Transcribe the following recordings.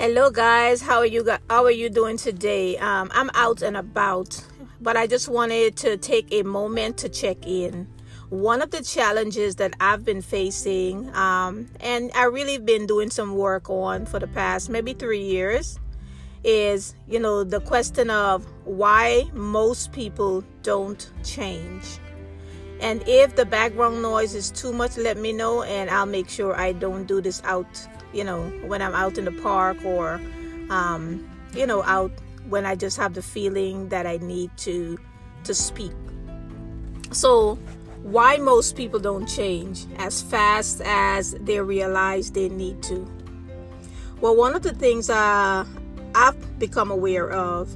Hello, guys. How are you? How are you doing today? Um, I'm out and about, but I just wanted to take a moment to check in. One of the challenges that I've been facing, um, and I really been doing some work on for the past maybe three years, is you know the question of why most people don't change. And if the background noise is too much, let me know, and I'll make sure I don't do this out you know, when I'm out in the park or, um, you know, out when I just have the feeling that I need to to speak. So, why most people don't change as fast as they realize they need to? Well, one of the things uh, I've become aware of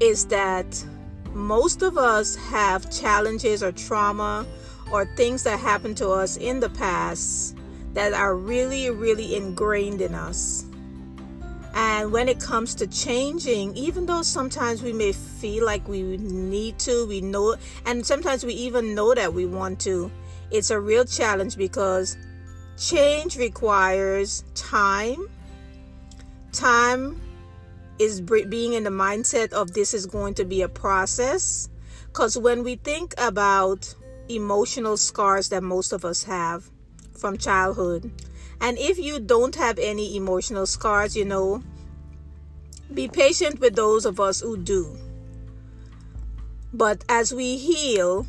is that most of us have challenges or trauma or things that happened to us in the past that are really, really ingrained in us. And when it comes to changing, even though sometimes we may feel like we need to, we know, and sometimes we even know that we want to, it's a real challenge because change requires time. Time is being in the mindset of this is going to be a process. Because when we think about emotional scars that most of us have, from childhood. And if you don't have any emotional scars, you know, be patient with those of us who do. But as we heal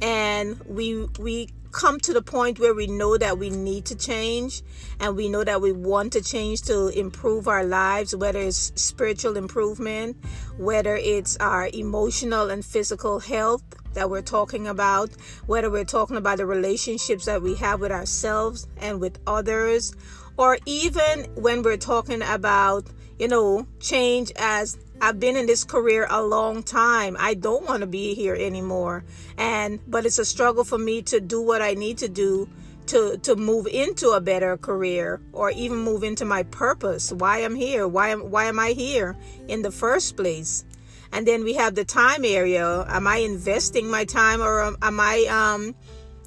and we we come to the point where we know that we need to change and we know that we want to change to improve our lives, whether it's spiritual improvement, whether it's our emotional and physical health that we're talking about, whether we're talking about the relationships that we have with ourselves and with others, or even when we're talking about, you know, change as I've been in this career a long time. I don't want to be here anymore. And but it's a struggle for me to do what I need to do to to move into a better career or even move into my purpose. Why I'm here? Why am why am I here in the first place? And then we have the time area. Am I investing my time or am I um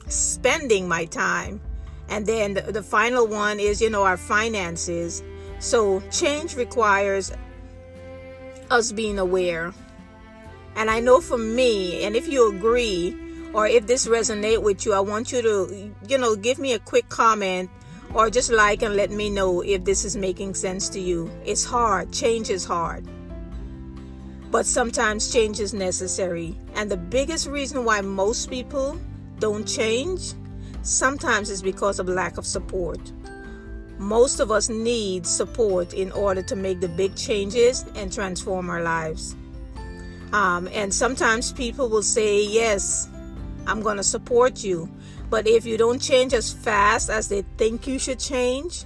spending my time? And then the, the final one is, you know, our finances. So change requires us being aware. And I know for me, and if you agree, or if this resonate with you, I want you to, you know, give me a quick comment or just like and let me know if this is making sense to you. It's hard. Change is hard. But sometimes change is necessary. And the biggest reason why most people don't change sometimes is because of lack of support. Most of us need support in order to make the big changes and transform our lives. Um, and sometimes people will say, Yes, I'm going to support you. But if you don't change as fast as they think you should change,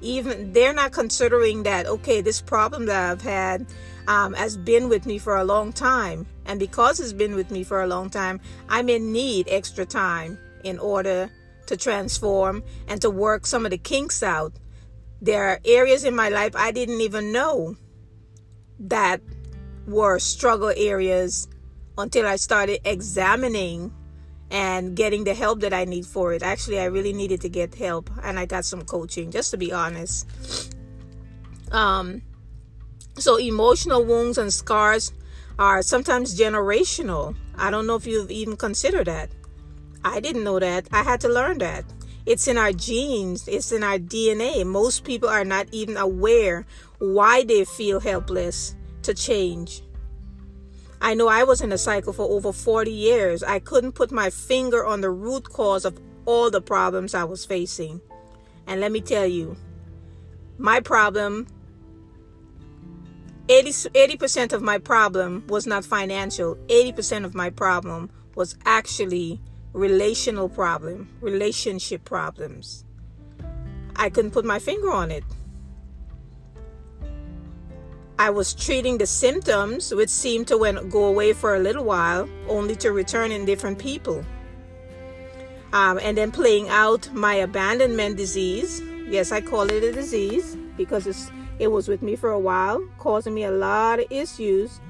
even they're not considering that, okay, this problem that I've had um, has been with me for a long time. And because it's been with me for a long time, I may need extra time in order to transform and to work some of the kinks out. There are areas in my life I didn't even know that were struggle areas until I started examining and getting the help that I need for it. Actually, I really needed to get help and I got some coaching, just to be honest. Um, so, emotional wounds and scars are sometimes generational. I don't know if you've even considered that. I didn't know that. I had to learn that. It's in our genes, it's in our DNA. Most people are not even aware why they feel helpless to change. I know I was in a cycle for over 40 years. I couldn't put my finger on the root cause of all the problems I was facing. And let me tell you, my problem 80, percent of my problem was not financial. 80% of my problem was actually relational problem, relationship problems. I couldn't put my finger on it. I was treating the symptoms, which seemed to went, go away for a little while, only to return in different people. Um, and then playing out my abandonment disease. Yes, I call it a disease because it was with me for a while, causing me a lot of issues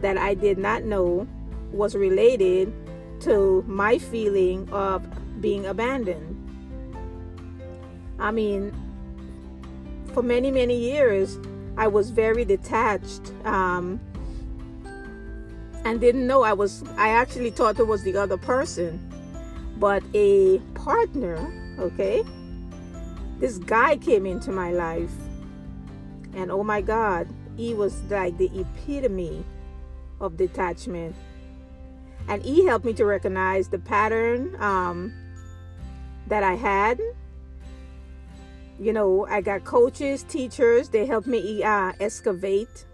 that I did not know was related to my feeling of being abandoned. I mean, for many many years I was very detached um, and didn't know I was I actually thought it was the other person but a partner okay this guy came into my life and oh my god he was like the epitome of detachment and he helped me to recognize the pattern um, that I had. You know, I got coaches, teachers, they helped me uh, excavate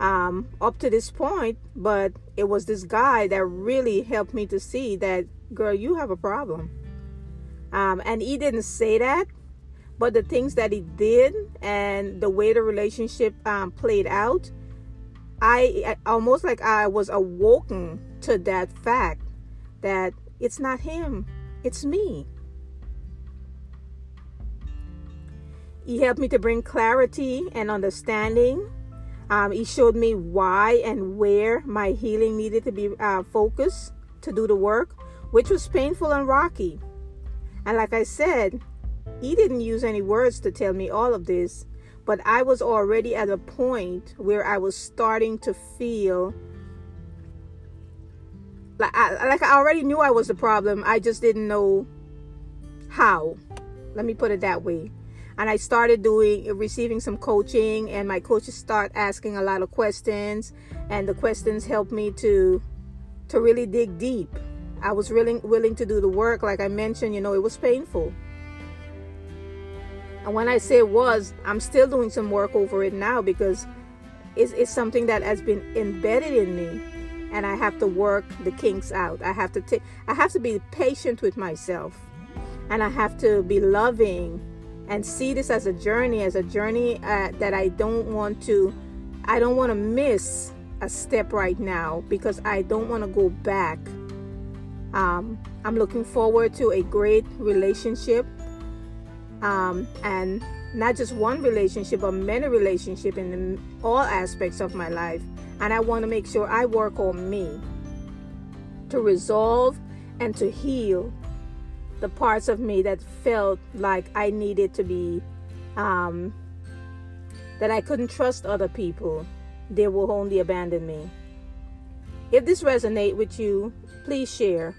um, up to this point, but it was this guy that really helped me to see that, girl, you have a problem. Um, and he didn't say that, but the things that he did and the way the relationship um, played out, I, I almost like I was awoken to that fact that it's not him, it's me. He helped me to bring clarity and understanding. Um, he showed me why and where my healing needed to be uh, focused to do the work, which was painful and rocky. And like I said, he didn't use any words to tell me all of this, but I was already at a point where I was starting to feel like I, like I already knew I was the problem. I just didn't know how. Let me put it that way. And I started doing receiving some coaching and my coaches start asking a lot of questions and the questions helped me to to really dig deep. I was really willing to do the work like I mentioned, you know, it was painful. And when I say was, I'm still doing some work over it now because it's, it's something that has been embedded in me and I have to work the kinks out. I have to take I have to be patient with myself. And I have to be loving and see this as a journey as a journey uh, that I don't want to I don't want to miss a step right now because I don't want to go back. Um, I'm looking forward to a great relationship um, and not just one relationship but many relationships in all aspects of my life and I want to make sure I work on me to resolve and to heal the parts of me that felt like I needed to be, um, that I couldn't trust other people. They will only abandon me. If this resonate with you, please share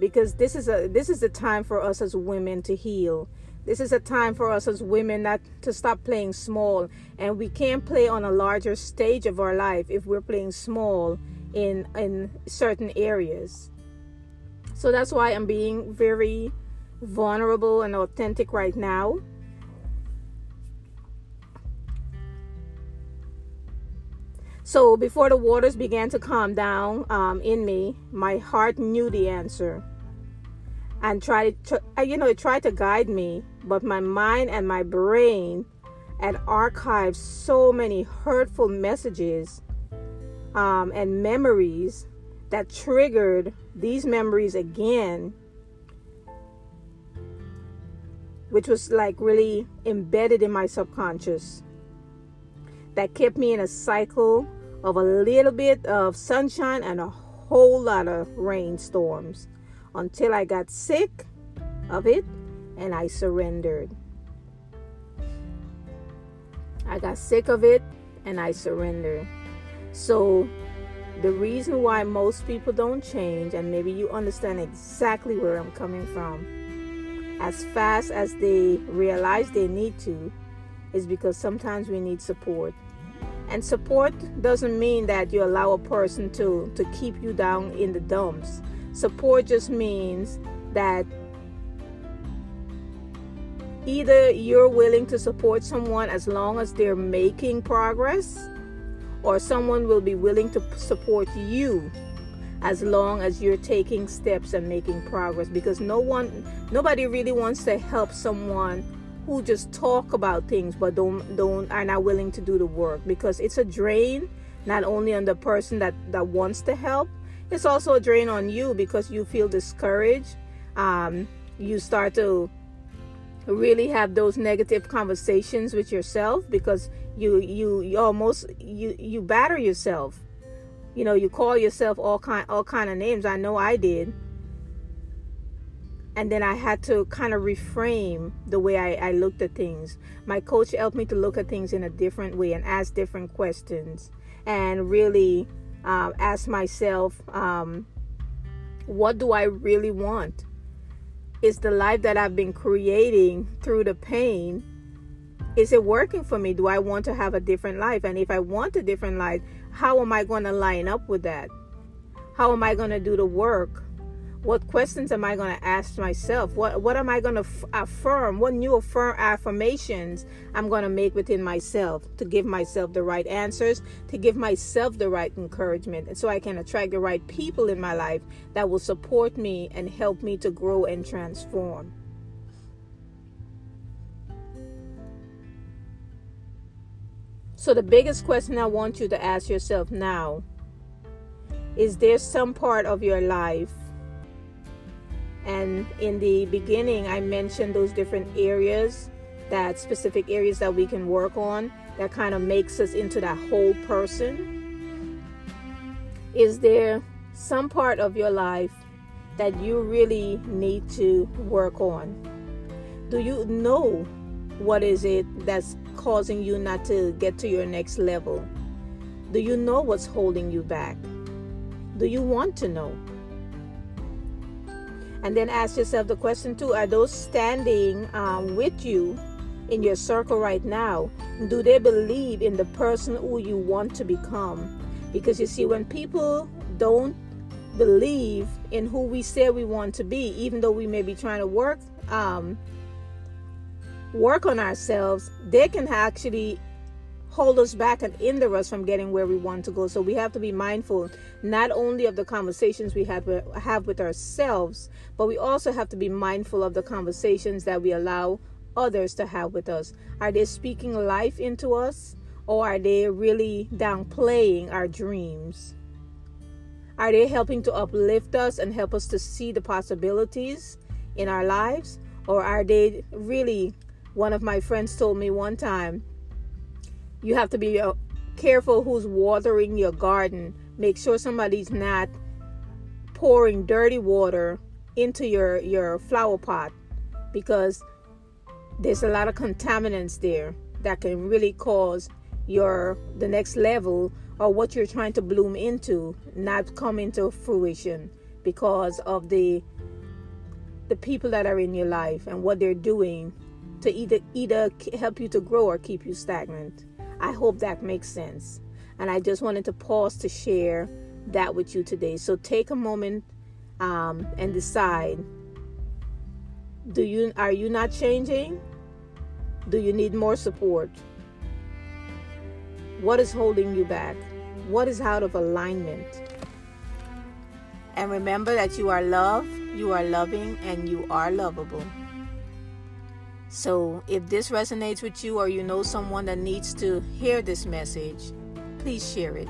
because this is a this is the time for us as women to heal this is a time for us as women not to stop playing small. And we can't play on a larger stage of our life if we're playing small in in certain areas. So that's why I'm being very vulnerable and authentic right now. So before the waters began to calm down um, in me, my heart knew the answer and tried to, you know, it tried to guide me, but my mind and my brain had archived so many hurtful messages um, and memories that triggered these memories again, which was like really embedded in my subconscious. That kept me in a cycle of a little bit of sunshine and a whole lot of rainstorms until I got sick of it and I surrendered. I got sick of it and I surrendered. So, the reason why most people don't change, and maybe you understand exactly where I'm coming from, as fast as they realize they need to, is because sometimes we need support. And support doesn't mean that you allow a person to, to keep you down in the dumps. Support just means that either you're willing to support someone as long as they're making progress, or someone will be willing to support you as long as you're taking steps and making progress because no one nobody really wants to help someone who just talk about things but don't don't are not willing to do the work because it's a drain not only on the person that that wants to help it's also a drain on you because you feel discouraged. Um, you start to really have those negative conversations with yourself because you you, you almost you you batter yourself. You know, you call yourself all kind all kind of names. I know I did. and then I had to kind of reframe the way I, I, looked at things. My coach helped me to look at things in a different way and ask different questions and really uh, ask myself, um, what do I really want? Is the life that I've been creating through the pain, is it working for me? Do I want to have a different life? And if I want a different life, how am I going to line up with that? How am I going to do the work what questions am I going to ask myself? What what am I going to f- affirm? What new affirm affirmations I'm going to make within myself to give myself the right answers, to give myself the right encouragement, and so I can attract the right people in my life that will support me and help me to grow and transform. So the biggest question I want you to ask yourself now is there some part of your life and in the beginning, I mentioned those different areas, that specific areas that we can work on that kind of makes us into that whole person. Is there some part of your life that you really need to work on? Do you know what is it that's causing you not to get to your next level? Do you know what's holding you back? Do you want to know? And then ask yourself the question too are those standing um, with you in your circle right now, do they believe in the person who you want to become? Because you see, when people don't believe in who we say we want to be, even though we may be trying to work um, work on ourselves, they can actually hold us back and hinder us from getting where we want to go. So we have to be mindful not only of the conversations we have with, have with ourselves, but we also have to be mindful of the conversations that we allow others to have with us. Are they speaking life into us or are they really downplaying our dreams? Are they helping to uplift us and help us to see the possibilities in our lives? Or are they really, one of my friends told me one time, you have to be uh, careful who's watering your garden. Make sure somebody's not pouring dirty water into your your flower pot because there's a lot of contaminants there that can really cause your the next level or what you're trying to bloom into not come into fruition because of the the people that are in your life and what they're doing to either either help you to grow or keep you stagnant. I hope that makes sense. And I just wanted to pause to share that with you today. So take a moment um, and decide do you are you not changing? Do you need more support? What is holding you back? What is out of alignment? And remember that you are loved, you are loving, and you are lovable. So, if this resonates with you or you know someone that needs to hear this message, please share it.